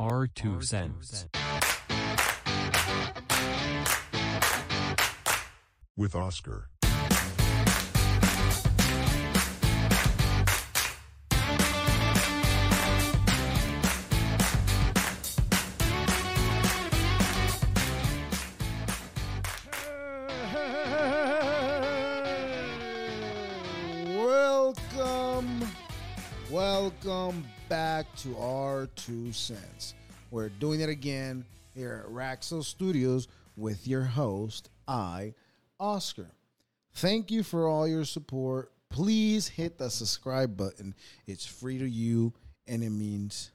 R two cents. with Oscar. To our two cents. We're doing it again here at Raxel Studios with your host, I, Oscar. Thank you for all your support. Please hit the subscribe button. It's free to you and it means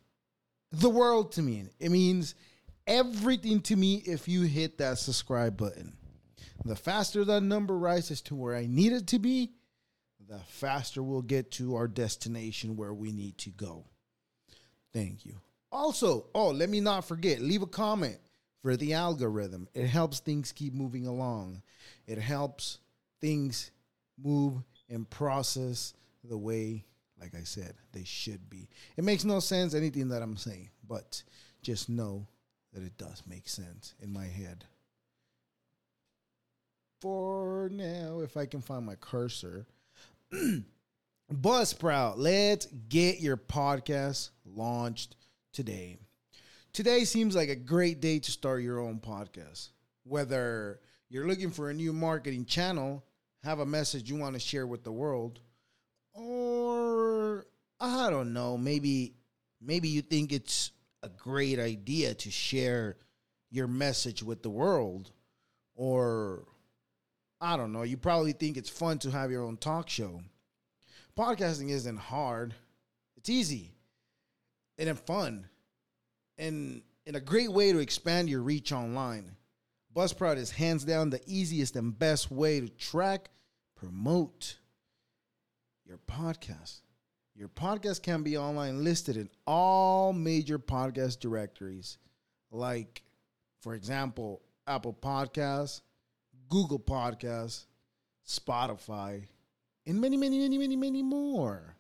the world to me. It means everything to me if you hit that subscribe button. The faster that number rises to where I need it to be, the faster we'll get to our destination where we need to go. Thank you. Also, oh, let me not forget, leave a comment for the algorithm. It helps things keep moving along. It helps things move and process the way, like I said, they should be. It makes no sense, anything that I'm saying, but just know that it does make sense in my head. For now, if I can find my cursor, Buzzsprout, let's get your podcast launched today. Today seems like a great day to start your own podcast. Whether you're looking for a new marketing channel, have a message you want to share with the world, or I don't know, maybe maybe you think it's a great idea to share your message with the world or I don't know, you probably think it's fun to have your own talk show. Podcasting isn't hard. It's easy and it's fun and and a great way to expand your reach online. Buzzsprout is hands down the easiest and best way to track, promote your podcast. Your podcast can be online listed in all major podcast directories, like, for example, Apple Podcasts, Google Podcasts, Spotify, and many, many, many, many, many more.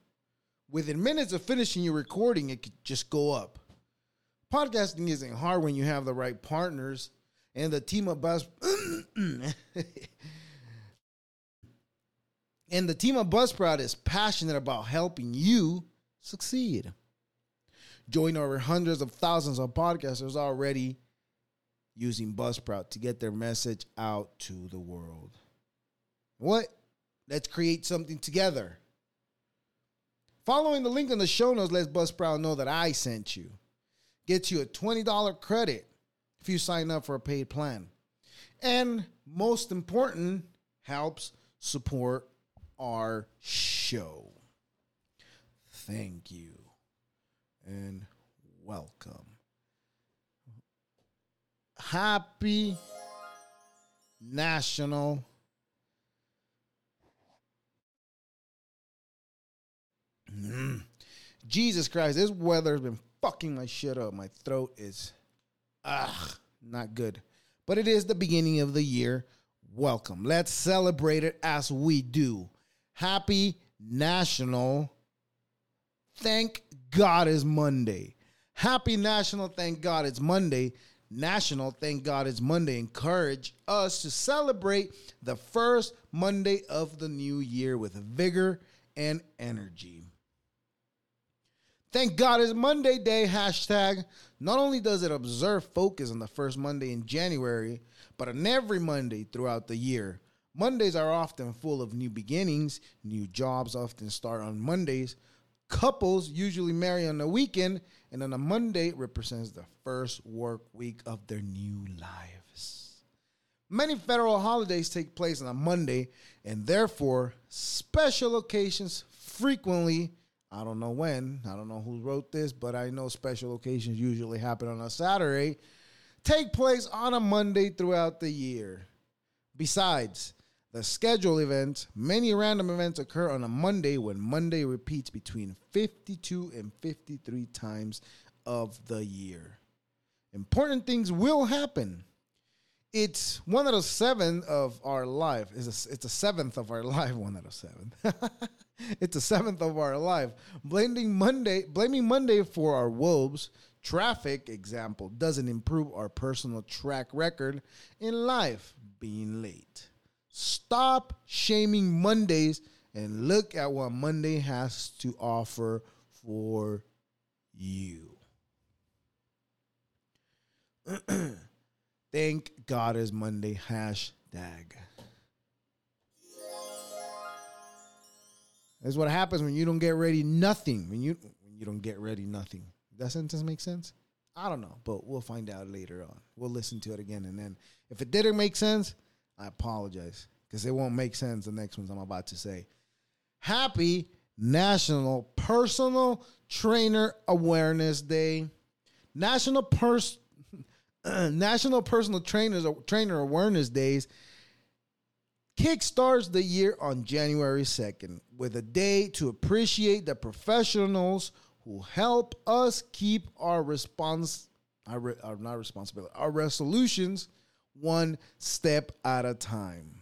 Within minutes of finishing your recording, it could just go up. Podcasting isn't hard when you have the right partners and the team of Buzz and the team of Buzzsprout is passionate about helping you succeed. Join over hundreds of thousands of podcasters already using Buzzsprout to get their message out to the world. What? Let's create something together. Following the link in the show notes lets Buzzsprout know that I sent you. Gets you a $20 credit if you sign up for a paid plan. And most important, helps support our show. Thank you and welcome. Happy National Mm. Jesus Christ, this weather's been fucking my shit up. My throat is ugh, not good. But it is the beginning of the year. Welcome. Let's celebrate it as we do. Happy National Thank God is Monday. Happy National Thank God it's Monday. National Thank God it's Monday. Encourage us to celebrate the first Monday of the new year with vigor and energy. Thank God it's Monday Day hashtag. Not only does it observe focus on the first Monday in January, but on every Monday throughout the year. Mondays are often full of new beginnings. New jobs often start on Mondays. Couples usually marry on the weekend, and on a Monday represents the first work week of their new lives. Many federal holidays take place on a Monday, and therefore, special occasions frequently, I don't know when, I don't know who wrote this, but I know special occasions usually happen on a Saturday, take place on a Monday throughout the year. Besides, the scheduled events, many random events occur on a Monday when Monday repeats between 52 and 53 times of the year. Important things will happen. It's one out of seven of our life. It's a, it's a seventh of our life. One out of seven. it's a seventh of our life. Blaming Monday, blaming Monday for our woes. Traffic example doesn't improve our personal track record in life. Being late. Stop shaming Mondays and look at what Monday has to offer for you. Thank God is Monday. Hashtag. That's what happens when you don't get ready. Nothing. When you when you don't get ready. Nothing. That sentence make sense? I don't know, but we'll find out later on. We'll listen to it again, and then if it didn't make sense, I apologize because it won't make sense. The next ones I'm about to say. Happy National Personal Trainer Awareness Day. National Pers National Personal Trainers Trainer Awareness Days kickstarts the year on January 2nd with a day to appreciate the professionals who help us keep our response our, our not responsibility our resolutions one step at a time.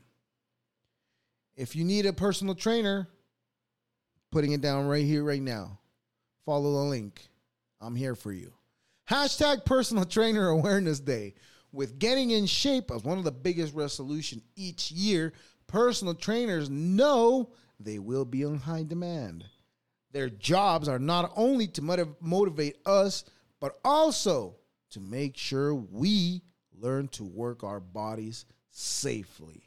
If you need a personal trainer, putting it down right here, right now. Follow the link. I'm here for you. Hashtag Personal Trainer Awareness Day. With getting in shape as one of the biggest resolution each year, personal trainers know they will be on high demand. Their jobs are not only to motivate us, but also to make sure we learn to work our bodies safely.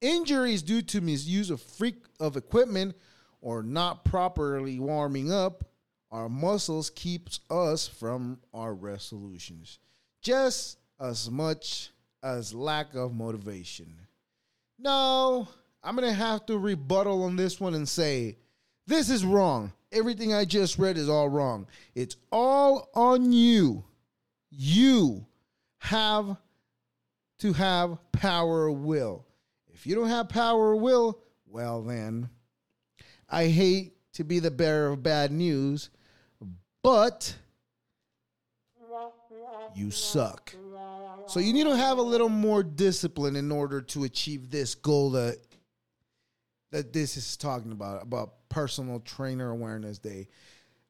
Injuries due to misuse of freak of equipment or not properly warming up our muscles keeps us from our resolutions just as much as lack of motivation. No, I'm going to have to rebuttal on this one and say this is wrong. Everything I just read is all wrong. It's all on you. You have to have power will. If you don't have power will, well, then I hate to be the bearer of bad news, but you suck. So you need to have a little more discipline in order to achieve this goal that that this is talking about about personal trainer awareness day.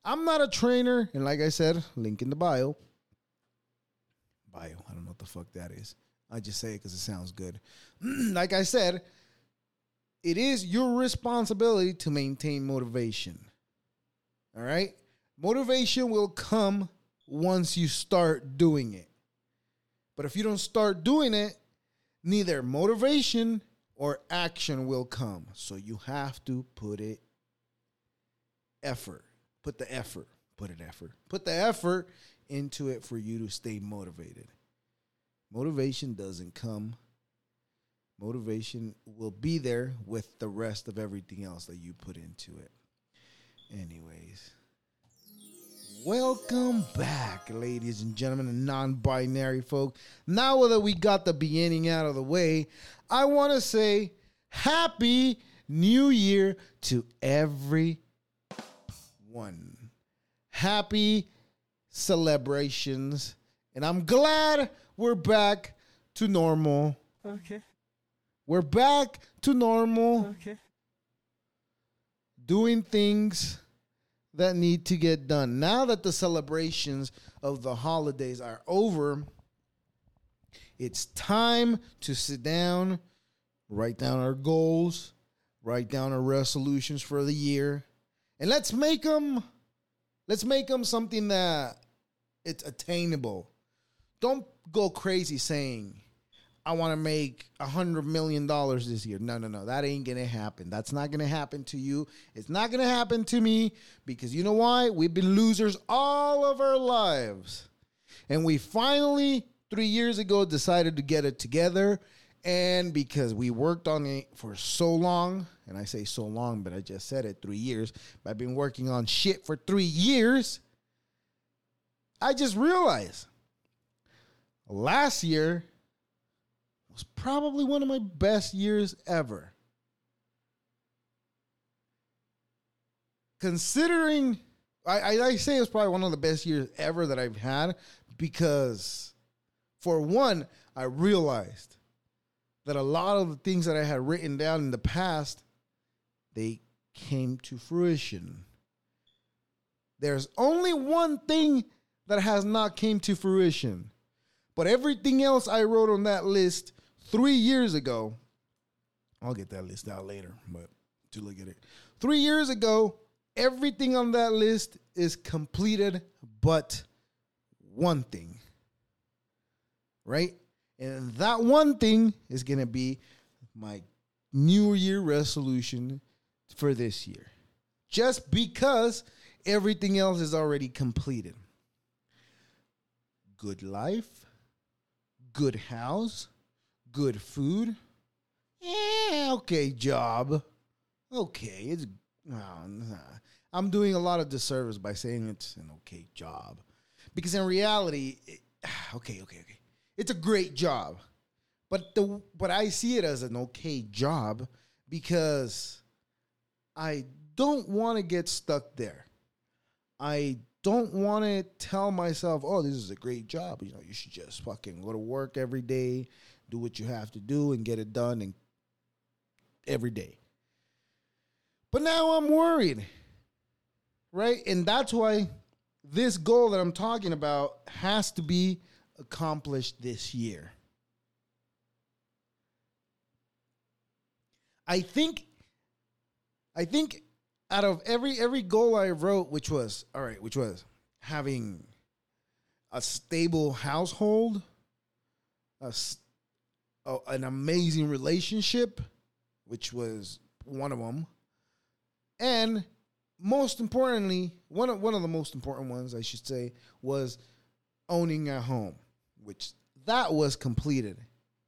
I'm not a trainer, and like I said, link in the bio. Bio, I don't know what the fuck that is. I just say it because it sounds good. like I said, it is your responsibility to maintain motivation. All right? Motivation will come once you start doing it. But if you don't start doing it, neither motivation or action will come. So you have to put it effort. Put the effort. Put an effort. Put the effort into it for you to stay motivated. Motivation doesn't come motivation will be there with the rest of everything else that you put into it. Anyways, welcome back, ladies and gentlemen, and non binary folk. Now that we got the beginning out of the way, I want to say Happy New Year to everyone. Happy celebrations. And I'm glad we're back to normal. Okay. We're back to normal. Okay. Doing things that need to get done. Now that the celebrations of the holidays are over, it's time to sit down, write down our goals, write down our resolutions for the year, and let's make them let's make them something that it's attainable. Don't go crazy saying I want to make a hundred million dollars this year. No, no, no. That ain't gonna happen. That's not gonna happen to you. It's not gonna happen to me because you know why? We've been losers all of our lives. And we finally, three years ago, decided to get it together. And because we worked on it for so long, and I say so long, but I just said it three years, I've been working on shit for three years. I just realized last year was probably one of my best years ever. Considering, I, I, I say it's probably one of the best years ever that I've had because For one, I realized that a lot of the things that I had written down in the past, they came to fruition. There's only one thing that has not came to fruition. But everything else I wrote on that list 3 years ago, I'll get that list out later, but to look at it. 3 years ago, everything on that list is completed but one thing. Right? And that one thing is going to be my New Year resolution for this year. Just because everything else is already completed. Good life, good house, good food. Yeah, okay, job. Okay, it's. Nah. I'm doing a lot of disservice by saying it's an okay job. Because in reality, it, okay, okay, okay. It's a great job. But the but I see it as an okay job because I don't want to get stuck there. I don't want to tell myself, "Oh, this is a great job." You know, you should just fucking go to work every day, do what you have to do and get it done and every day. But now I'm worried. Right? And that's why this goal that I'm talking about has to be accomplished this year. I think I think out of every every goal I wrote which was all right, which was having a stable household, a, a an amazing relationship, which was one of them, and most importantly, one of one of the most important ones I should say was owning a home, which that was completed.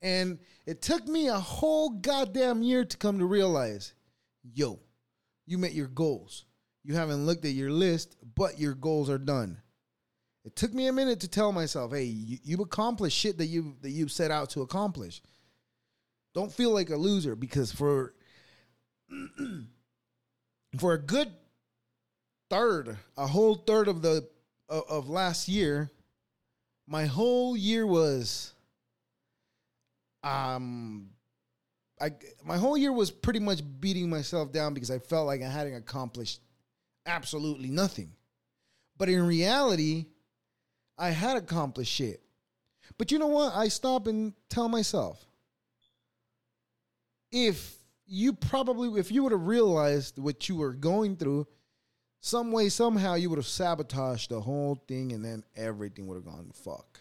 And it took me a whole goddamn year to come to realize, yo, you met your goals. You haven't looked at your list, but your goals are done. It took me a minute to tell myself, hey, you, you've accomplished shit that you that you've set out to accomplish. Don't feel like a loser because for for a good third, a whole third of the of, of last year, my whole year was um I my whole year was pretty much beating myself down because I felt like I hadn't accomplished absolutely nothing. But in reality, I had accomplished shit. But you know what? I stop and tell myself if you probably if you would have realized what you were going through, some way, somehow you would have sabotaged the whole thing and then everything would have gone fuck.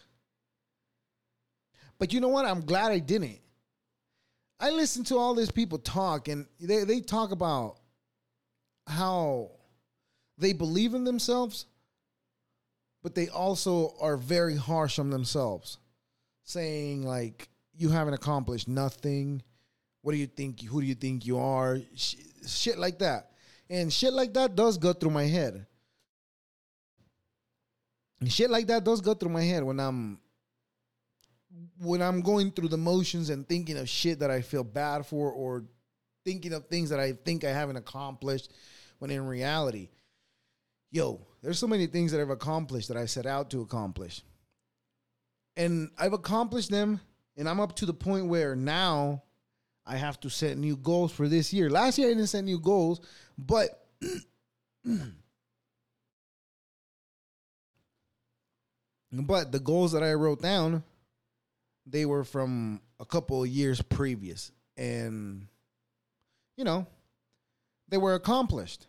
But you know what? I'm glad I didn't. I listen to all these people talk and they, they talk about how they believe in themselves, but they also are very harsh on themselves, saying, like, you haven't accomplished nothing. What do you think? Who do you think you are? Shit like that. And shit like that does go through my head. And shit like that does go through my head when I'm when I'm going through the motions and thinking of shit that I feel bad for or thinking of things that I think I haven't accomplished when in reality, yo, there's so many things that I've accomplished that I set out to accomplish. And I've accomplished them and I'm up to the point where now I have to set new goals for this year. Last year I didn't set new goals, but but the goals that I wrote down, they were from a couple of years previous. And you know, they were accomplished.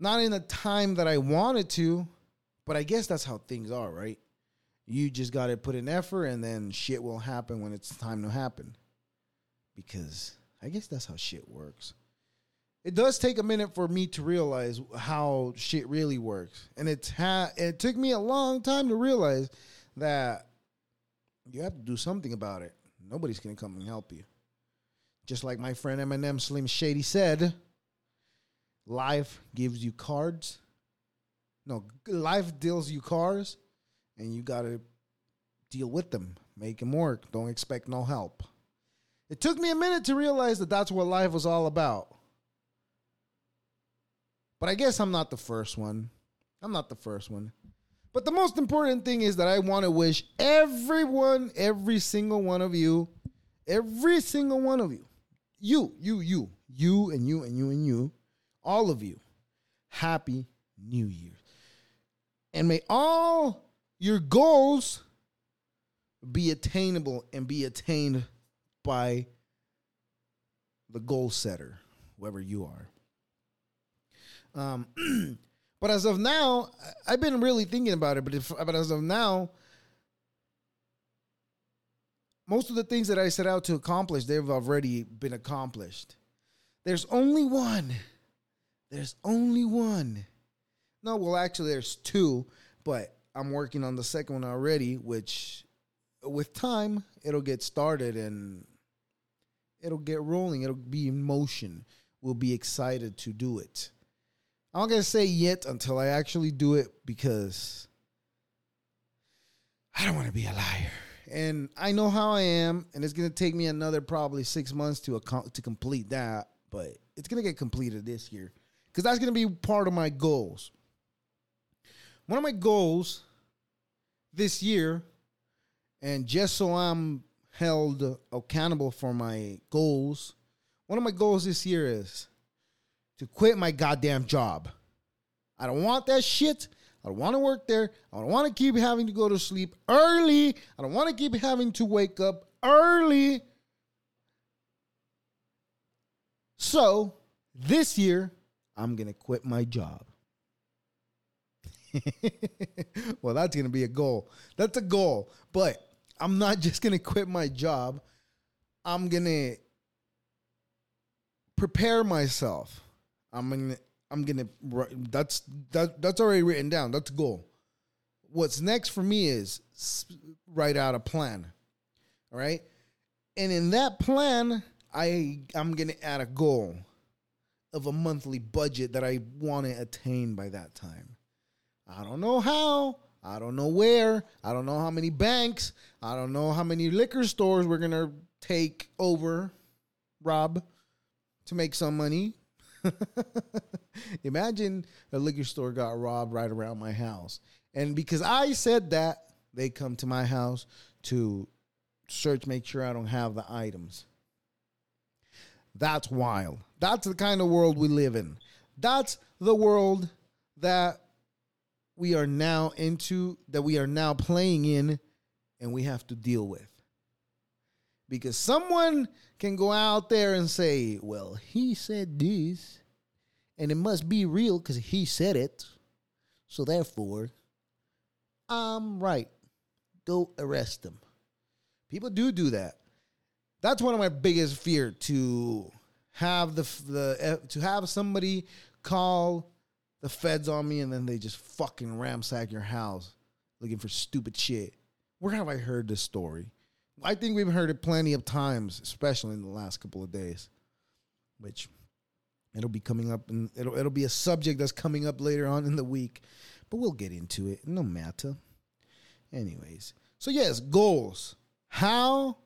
Not in the time that I wanted to, but I guess that's how things are, right? You just got to put in effort and then shit will happen when it's time to happen because I guess that's how shit works. It does take a minute for me to realize how shit really works, and it's ha- it took me a long time to realize that you have to do something about it. Nobody's gonna come and help you. Just like my friend Eminem Slim Shady said, life gives you cards. No, life deals you cards, and you gotta deal with them, make them work. Don't expect no help. It took me a minute to realize that that's what life was all about. But I guess I'm not the first one. I'm not the first one. But the most important thing is that I want to wish everyone, every single one of you, every single one of you, you, you, you, you, and you, and you, and you, all of you, happy new year. And may all your goals be attainable and be attained by the goal setter, whoever you are. Um, but as of now, I've been really thinking about it. But if, but as of now, most of the things that I set out to accomplish, they've already been accomplished. There's only one. There's only one. No, well, actually, there's two, but I'm working on the second one already, which with time, it'll get started and it'll get rolling. It'll be in motion. We'll be excited to do it. I'm not going to say yet until I actually do it because I don't want to be a liar. And I know how I am, and it's going to take me another probably six months to, accom- to complete that, but it's going to get completed this year because that's going to be part of my goals. One of my goals this year, and just so I'm held accountable for my goals, one of my goals this year is to quit my goddamn job. I don't want that shit. I don't want to work there. I don't want to keep having to go to sleep early. I don't want to keep having to wake up early. So, this year, I'm going to quit my job. well, that's going to be a goal. That's a goal. But I'm not just going to quit my job. I'm going to prepare myself. I'm going to I'm going to that's that that's already written down. That's a goal. What's next for me is write out a plan. All right? And in that plan, I I'm going to add a goal of a monthly budget that I want to attain by that time. I don't know how. I don't know where. I don't know how many banks. I don't know how many liquor stores we're going to take over, Rob, to make some money. Imagine a liquor store got robbed right around my house. And because I said that, they come to my house to search, make sure I don't have the items. That's wild. That's the kind of world we live in. That's the world that we are now into, that we are now playing in, and we have to deal with. Because someone can go out there and say, well, he said this, and it must be real because he said it. So therefore, I'm right. Go arrest him. People do do that. That's one of my biggest fear to have the the eh, to have somebody call the feds on me and then they just fucking ramsack your house looking for stupid shit. Where have I heard this story? I think we've heard it plenty of times, especially in the last couple of days. Which it'll be coming up and it'll it'll be a subject that's coming up later on in the week. But we'll get into it. No matter. Anyways. So yes, goals. How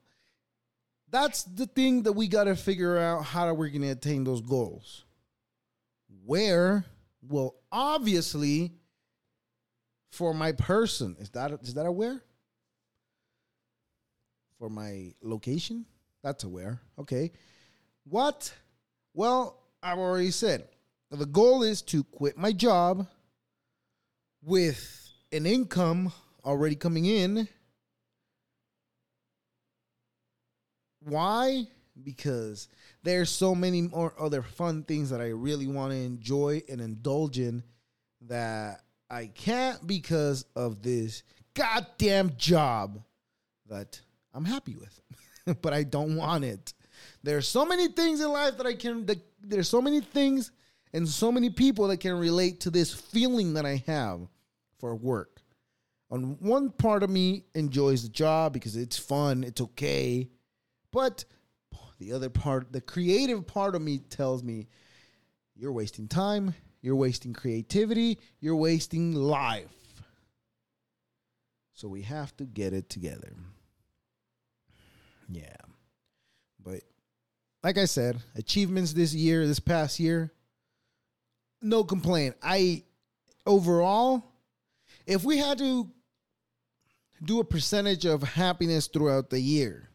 that's the thing that we got to figure out how we're going to attain those goals. Where? Well, obviously, for my person, is that is that a where? For my location, that's a where. Okay, what? Well, I've already said the goal is to quit my job with an income already coming in Why? Because there's so many more other fun things that I really want to enjoy and indulge in that I can't because of this goddamn job that I'm happy with, but I don't want it. There's so many things in life that I can, that, there's so many things and so many people that can relate to this feeling that I have for work. On one part of me enjoys the job because it's fun, it's okay. But the other part, the creative part of me tells me you're wasting time, you're wasting creativity, you're wasting life. So we have to get it together. Yeah. But like I said, achievements this year, this past year, no complaint. I overall, if we had to do a percentage of happiness throughout the year,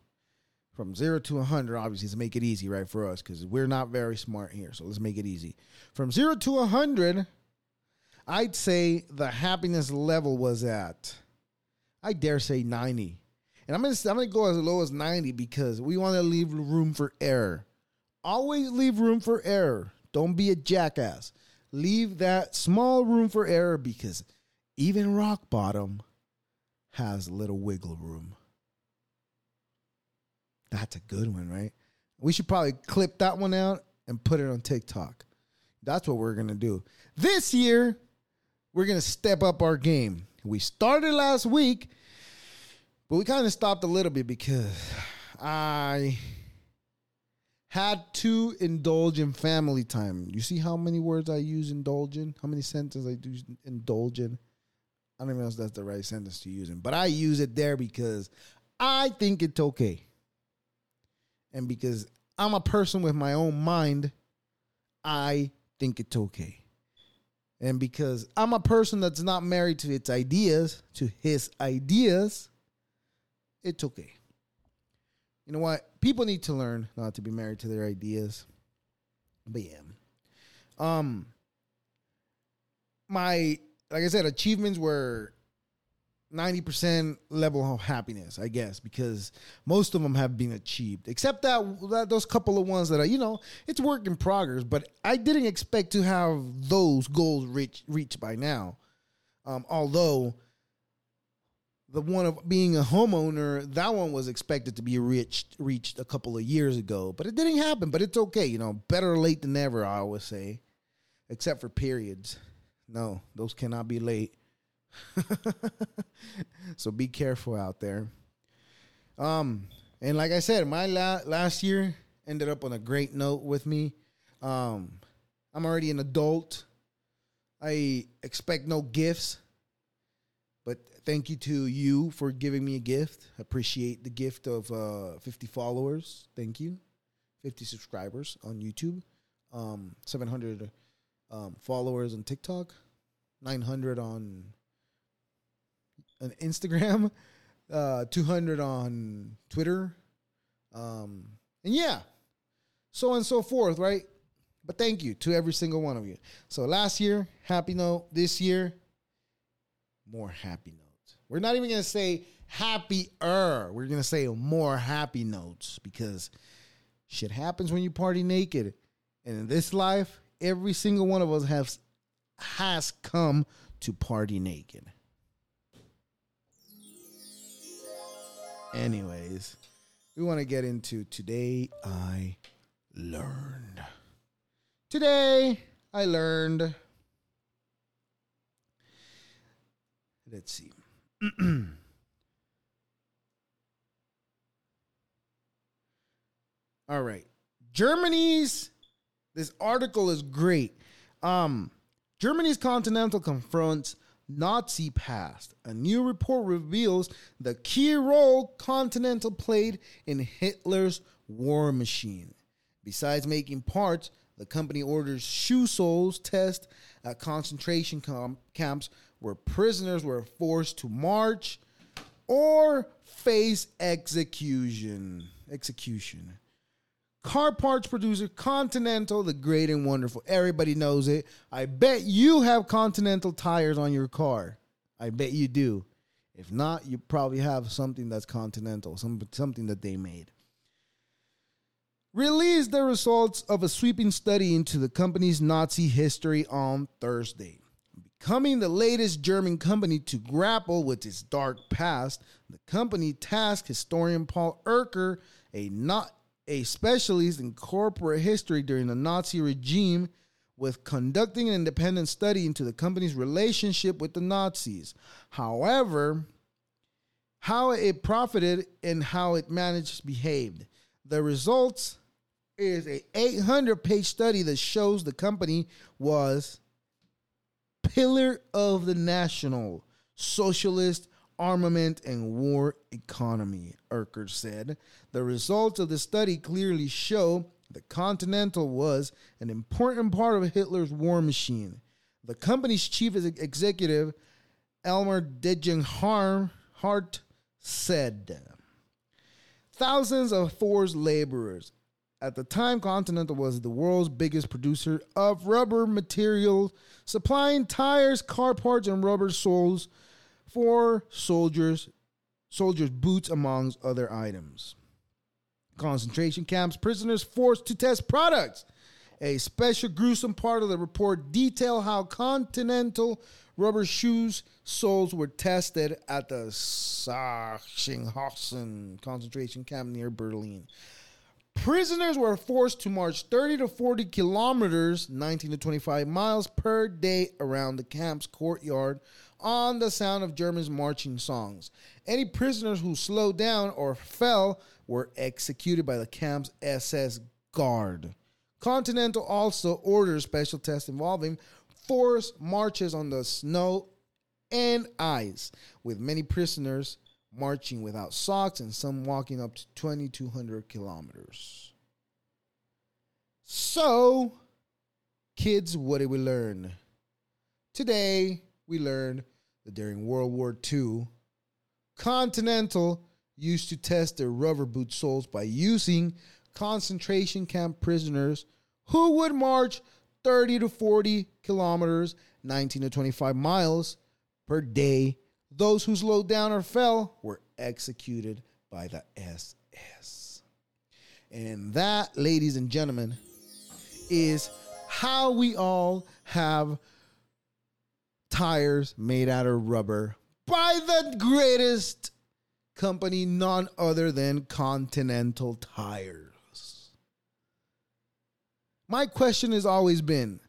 from zero to 100, obviously, to make it easy, right, for us, because we're not very smart here. So let's make it easy. From zero to 100, I'd say the happiness level was at, I dare say 90. And I'm gonna I'm gonna go as low as 90 because we want to leave room for error. Always leave room for error. Don't be a jackass. Leave that small room for error because even rock bottom has little wiggle room. That's a good one, right? We should probably clip that one out and put it on TikTok. That's what we're gonna do. This year, we're gonna step up our game. We started last week but we kind of stopped a little bit because I had to indulge in family time. You see how many words I use indulge in? How many sentences I do indulge in? I don't even know if that's the right sentence to use in, but I use it there because I think it's okay. And because I'm a person with my own mind, I think it's okay. And because I'm a person that's not married to its ideas, to his ideas, it's okay. You know what? People need to learn not to be married to their ideas. But yeah. Um my like I said, achievements were 90% level of happiness, I guess, because most of them have been achieved, except that, that those couple of ones that are, you know, it's work in progress, but I didn't expect to have those goals reach, reached by now. Um, although the one of being a homeowner, that one was expected to be reached reached a couple of years ago, but it didn't happen. But it's okay, you know, better late than never. I always say, except for periods. No, those cannot be late. so be careful out there. Um, and like I said, my la- last year ended up on a great note with me. Um, I'm already an adult. I expect no gifts but thank you to you for giving me a gift. Appreciate the gift of uh, 50 followers. Thank you. 50 subscribers on YouTube. Um, 700 um, followers on TikTok. 900 on, on Instagram. Uh, 200 on Twitter. Um, and yeah, so on and so forth, right? But thank you to every single one of you. So last year, happy note. This year, more happy notes. We're not even to say happier. We're to say more happy notes because shit happens when you party naked. And in this life, every single one of us has has come to party naked. Anyways, we want to get into today I learned. Today I learned let's see. All right. Germany's this article is great. Um Germany's Continental confronts Nazi past. A new report reveals the key role Continental played in Hitler's war machine. Besides making parts, the company orders shoe soles test at concentration com- camps where prisoners were forced to march or face execution. Execution. Car parts producer Continental, the great and wonderful. Everybody knows it. I bet you have Continental tires on your car. I bet you do. If not, you probably have something that's Continental, some, something that they made. Released the results of a sweeping study into the company's Nazi history on Thursday. Becoming the latest German company to grapple with its dark past, the company tasked historian Paul Erker, a not a specialist in corporate history during the Nazi regime, with conducting an independent study into the company's relationship with the Nazis. However, how it profited and how it managed behaved. The results is a 800 page study that shows the company was pillar of the national socialist armament and war economy, Erker said. The results of the study clearly show the Continental was an important part of Hitler's war machine. The company's chief executive, Elmar Degenhart Hart said thousands of forced laborers. At the time, Continental was the world's biggest producer of rubber material, supplying tires, car parts, and rubber soles for soldiers, soldiers' boots, amongst other items. Concentration camps, prisoners forced to test products. A special gruesome part of the report detail how Continental rubber shoes soles were tested at the Sachsenhausen concentration camp near Berlin. Prisoners were forced to march 30 to 40 kilometers, 19 to 25 miles per day around the camp's courtyard on the sound of Germans' marching songs. Any prisoners who slowed down or fell were executed by the camp's SS guard. Continental also ordered special tests involving forced marches on the snow and ice, with many prisoners marching without socks and some walking up to 2,200 kilometers. So, kids, what did we learn? Today, we learned that during World War II, Continental used to test their rubber boot soles by using concentration camp prisoners who would march 30 to 40 kilometers, 19 to 25 miles per day. Those who slowed down or fell were executed by the SS. And that, ladies and gentlemen, is how we all have tires made out of rubber by the greatest company, none other than Continental Tires. My question has always been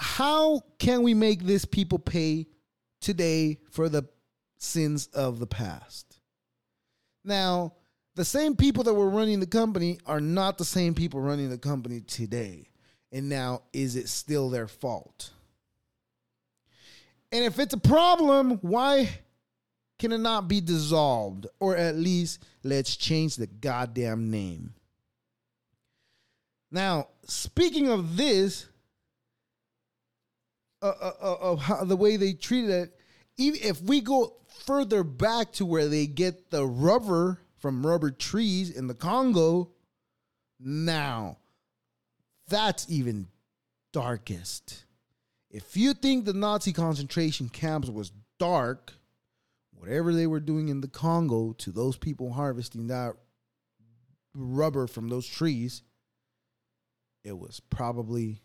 how can we make this people pay today for the sins of the past? Now, the same people that were running the company are not the same people running the company today. And now, is it still their fault? And if it's a problem, why can it not be dissolved? Or at least let's change the goddamn name. Now, speaking of this, uh, uh, uh, of how the way they treated it, even if we go further back to where they get the rubber from rubber trees in the Congo, now that's even darkest. If you think the Nazi concentration camps was dark, whatever they were doing in the Congo to those people harvesting that rubber from those trees, it was probably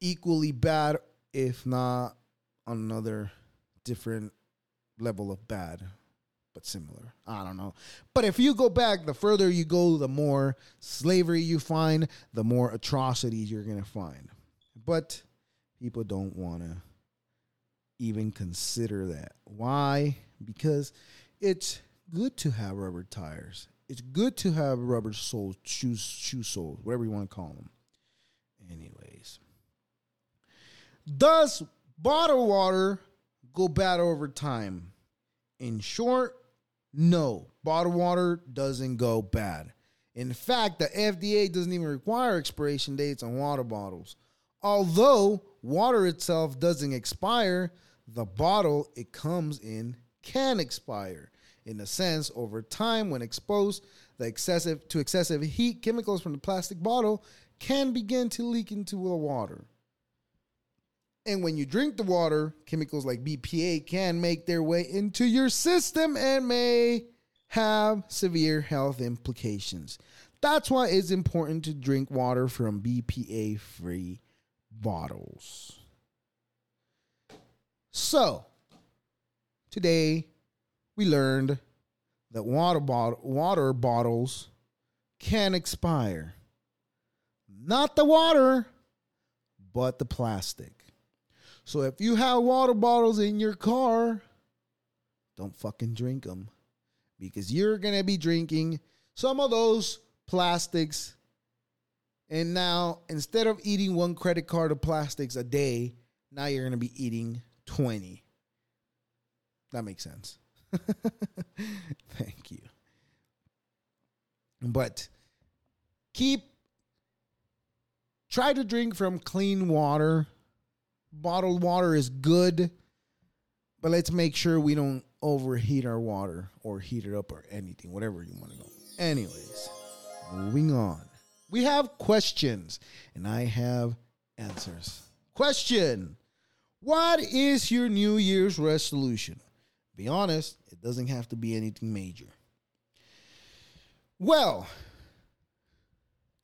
equally bad, if not another different level of bad, but similar. I don't know. But if you go back, the further you go, the more slavery you find, the more atrocities you're going to find. But people don't want to even consider that. Why? Because it's good to have rubber tires. It's good to have rubber soles, shoes, shoe soles, whatever you want to call them. Anyways, does bottled water go bad over time? In short, no. Bottled water doesn't go bad. In fact, the FDA doesn't even require expiration dates on water bottles. Although water itself doesn't expire, the bottle it comes in can expire. In a sense, over time, when exposed the excessive to excessive heat, chemicals from the plastic bottle can begin to leak into the water. And when you drink the water, chemicals like BPA can make their way into your system and may have severe health implications. That's why it's important to drink water from BPA free bottles. So, today we learned that water bottle, water bottles can expire. Not the water, but the plastic. So if you have water bottles in your car, don't fucking drink them because you're going to be drinking some of those plastics and now instead of eating one credit card of plastics a day, now you're going to be eating 20. That makes sense. Thank you. But keep try to drink from clean water bottled water is good, but let's make sure we don't overheat our water or heat it up or anything, whatever you want to go. Anyways, moving on. We have questions and I have answers. Question What is your New Year's resolution? Be honest, it doesn't have to be anything major. Well,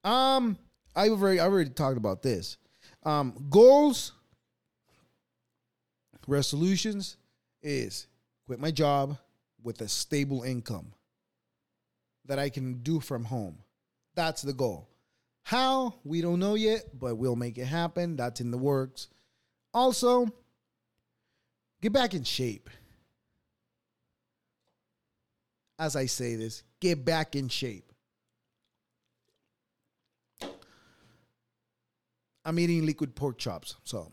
um, I've already, I've already talked about this. Um, goals, resolutions is quit my job with a stable income that I can do from home. That's the goal. How? We don't know yet, but we'll make it happen. That's in the works. Also, get back in shape. As I say this, get back in shape. I'm eating liquid pork chops, so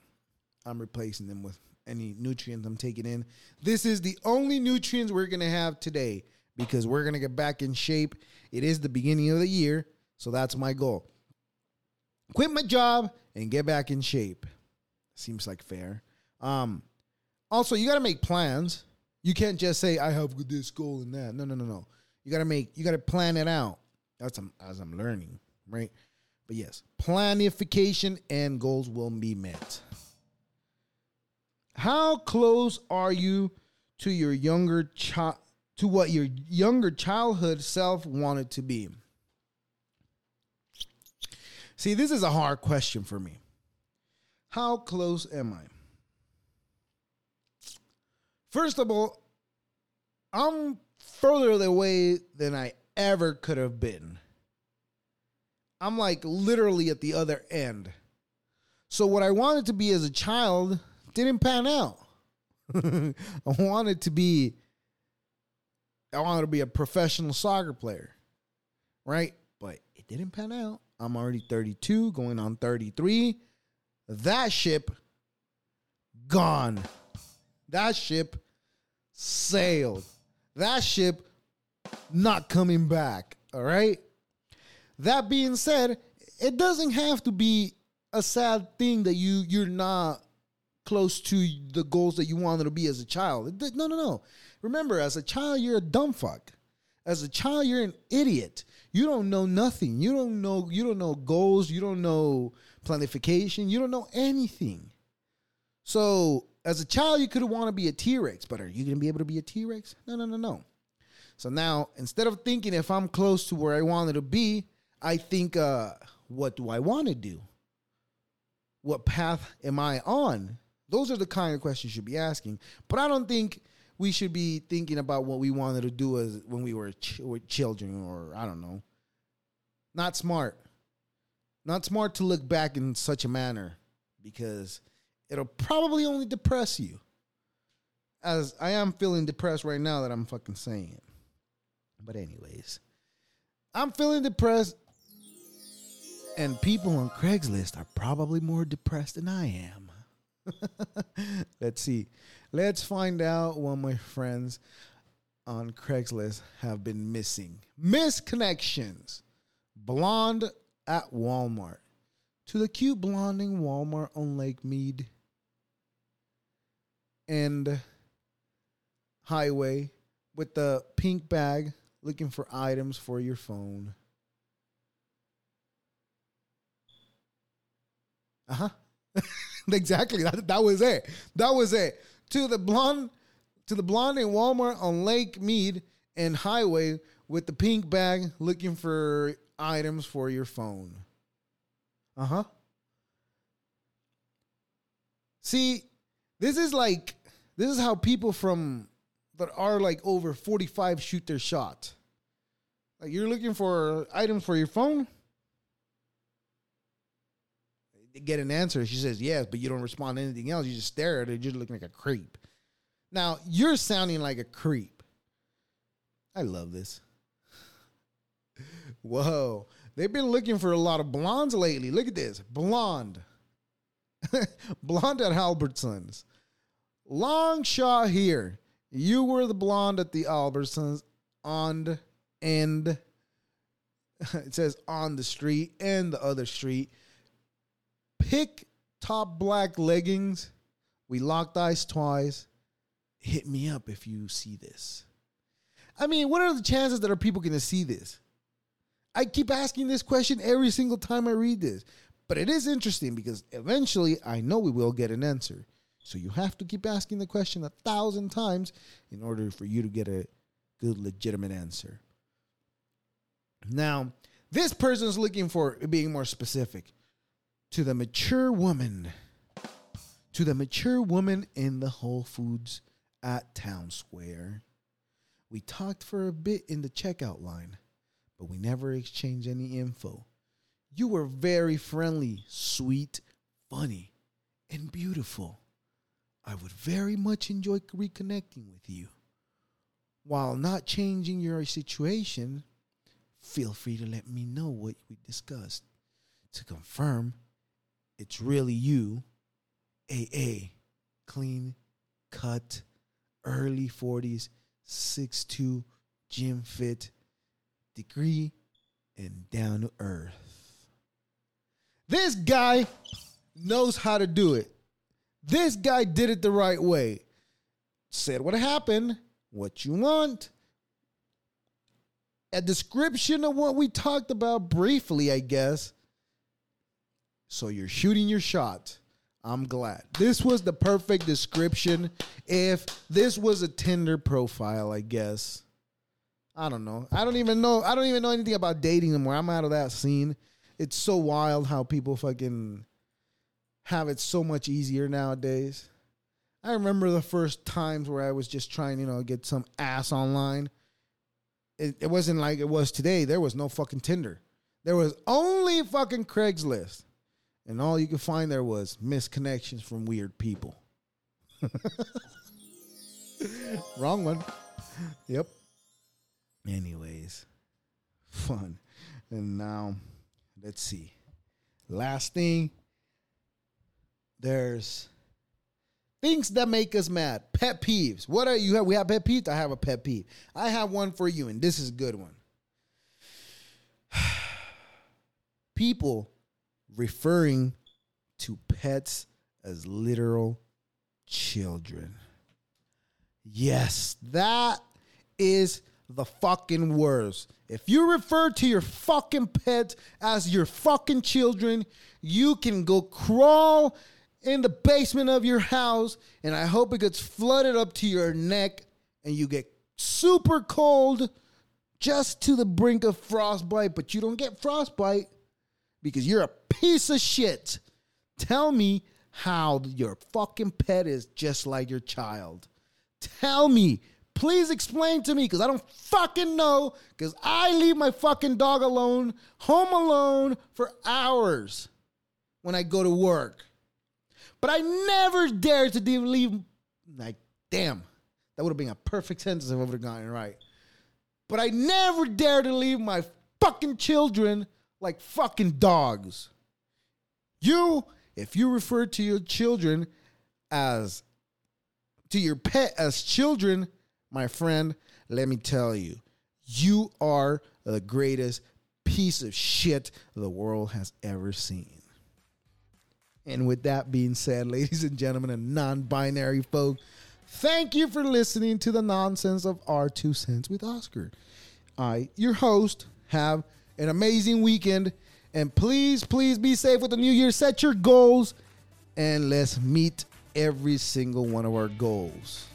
I'm replacing them with any nutrients I'm taking in. This is the only nutrients we're going to have today because we're going to get back in shape. It is the beginning of the year, so that's my goal. Quit my job and get back in shape. Seems like fair. Um, also, you got to make plans. You can't just say I have this goal and that. No, no, no, no. You got to make. You got to plan it out. That's as I'm learning, right? But yes, planification and goals will be met. How close are you to your younger child to what your younger childhood self wanted to be? See, this is a hard question for me. How close am I? First of all, I'm further away than I ever could have been. I'm like literally at the other end. So, what I wanted to be as a child didn't pan out. I wanted to be I wanted to be a professional soccer player. Right? But it didn't pan out. I'm already 32, going on 33. That ship gone. That ship sailed. That ship not coming back. All right? That being said, it doesn't have to be a sad thing that you you're not close to the goals that you wanted to be as a child. No, no, no. Remember, as a child, you're a dumb fuck. As a child, you're an idiot. You don't know nothing. You don't know. You don't know goals. You don't know planification. You don't know anything. So, as a child, you could want to be a T Rex, but are you going to be able to be a T Rex? No, no, no, no. So now, instead of thinking if I'm close to where I wanted to be, I think, uh, what do I want to do? What path am I on? Those are the kind of questions you should be asking. But I don't think we should be thinking about what we wanted to do as when we were ch- children, or I don't know. Not smart. Not smart to look back in such a manner because it'll probably only depress you. As I am feeling depressed right now that I'm fucking saying it. But anyways, I'm feeling depressed and people on Craigslist are probably more depressed than I am. Let's see. Let's find out what my friends on Craigslist have been missing. Misconnections. Blonde at Walmart. To the cute blonding Walmart on Lake Mead. And highway with the pink bag looking for items for your phone. Uh huh. exactly. That, that was it. That was it. To the blonde, to the blonde in Walmart on Lake Mead and Highway with the pink bag looking for items for your phone. Uh huh. See, this is like this is how people from that are like over 45 shoot their shot. Like you're looking for items for your phone? Get an answer. She says yes, but you don't respond to anything else. You just stare at her. You're looking like a creep. Now you're sounding like a creep. I love this. Whoa. They've been looking for a lot of blondes lately. Look at this. Blonde. blonde at Albertsons. Long shot here. You were the blonde at the Albertsons on and it says on the street and the other street pick top black leggings We locked eyes twice. Hit me up if you see this. I mean, what are the chances that are people going to see this? I keep asking this question every single time I read this, but it is interesting because eventually I know we will get an answer. So you have to keep asking the question a thousand times in order for you to get a good, legitimate answer. Now, this person is looking for being more specific to the mature woman, to the mature woman in the Whole Foods at Town Square. We talked for a bit in the checkout line, but we never exchanged any info. You were very friendly, sweet, funny, and beautiful. I would very much enjoy reconnecting with you. While not changing your situation, feel free to let me know what we discussed. To confirm, it's really you, AA, clean, cut, early 40s, 6'2, gym fit, degree, and down to earth. This guy knows how to do it. This guy did it the right way. Said what happened, what you want, a description of what we talked about briefly, I guess. So you're shooting your shot. I'm glad. This was the perfect description. If this was a Tinder profile, I guess. I don't know. I don't even know. I don't even know anything about dating anymore. I'm out of that scene. It's so wild how people fucking have it so much easier nowadays. I remember the first times where I was just trying, you know, get some ass online. It, it wasn't like it was today. There was no fucking Tinder. There was only fucking Craigslist. And all you could find there was misconnections from weird people. Wrong one. Yep. Anyways, fun. And now, let's see. Last thing, there's things that make us mad. Pet peeves. What are you have? We have pet peeves. I have a pet peeve. I have one for you, and this is a good one. People referring to pets as literal children. Yes, that is the fucking worst. If you refer to your fucking pets as your fucking children, you can go crawl in the basement of your house, and I hope it gets flooded up to your neck and you get super cold just to the brink of frostbite, but you don't get frostbite because you're a piece of shit. Tell me how your fucking pet is just like your child. Tell me. Please explain to me because I don't fucking know because I leave my fucking dog alone, home alone for hours when I go to work. But I never dare to leave. Like, damn, that would have been a perfect sentence if I would have gotten it right. But I never dare to leave my fucking children like fucking dogs. You, if you refer to your children as, to your pet as children, my friend, let me tell you, you are the greatest piece of shit the world has ever seen. And with that being said, ladies and gentlemen, and non binary folk, thank you for listening to the nonsense of our two cents with Oscar. I, your host, have an amazing weekend. And please, please be safe with the new year. Set your goals and let's meet every single one of our goals.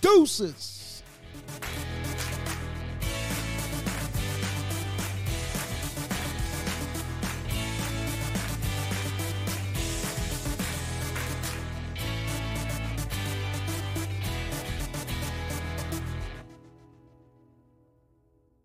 Deuces.